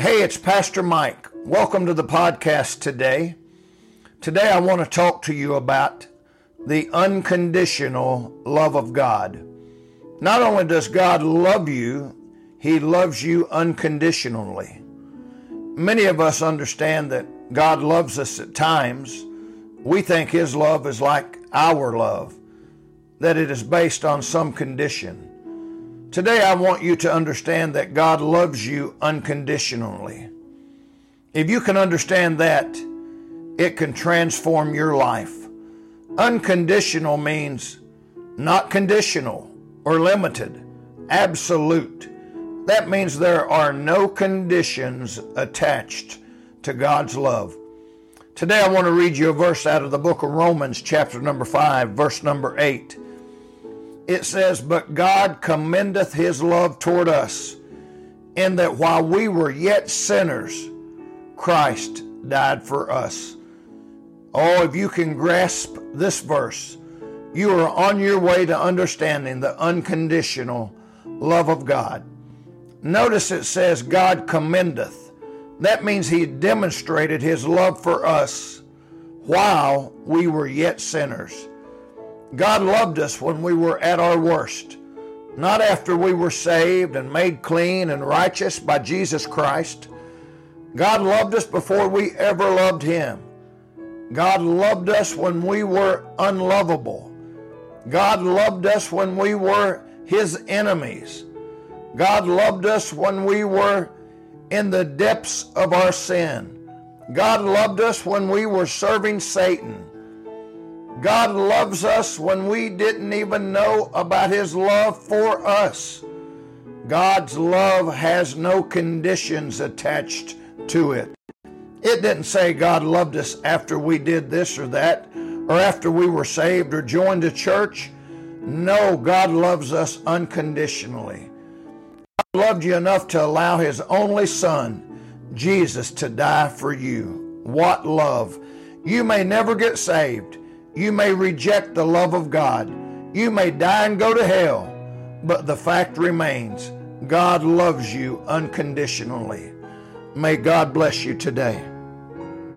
Hey, it's Pastor Mike. Welcome to the podcast today. Today, I want to talk to you about the unconditional love of God. Not only does God love you, He loves you unconditionally. Many of us understand that God loves us at times. We think His love is like our love, that it is based on some condition. Today, I want you to understand that God loves you unconditionally. If you can understand that, it can transform your life. Unconditional means not conditional or limited, absolute. That means there are no conditions attached to God's love. Today, I want to read you a verse out of the book of Romans, chapter number 5, verse number 8 it says, But God commendeth his love toward us, in that while we were yet sinners, Christ died for us. Oh, if you can grasp this verse, you are on your way to understanding the unconditional love of God. Notice it says, God commendeth. That means he demonstrated his love for us while we were yet sinners. God loved us when we were at our worst, not after we were saved and made clean and righteous by Jesus Christ. God loved us before we ever loved Him. God loved us when we were unlovable. God loved us when we were His enemies. God loved us when we were in the depths of our sin. God loved us when we were serving Satan. God loves us when we didn't even know about His love for us. God's love has no conditions attached to it. It didn't say God loved us after we did this or that, or after we were saved or joined a church. No, God loves us unconditionally. God loved you enough to allow His only Son, Jesus, to die for you. What love! You may never get saved. You may reject the love of God. You may die and go to hell. But the fact remains God loves you unconditionally. May God bless you today.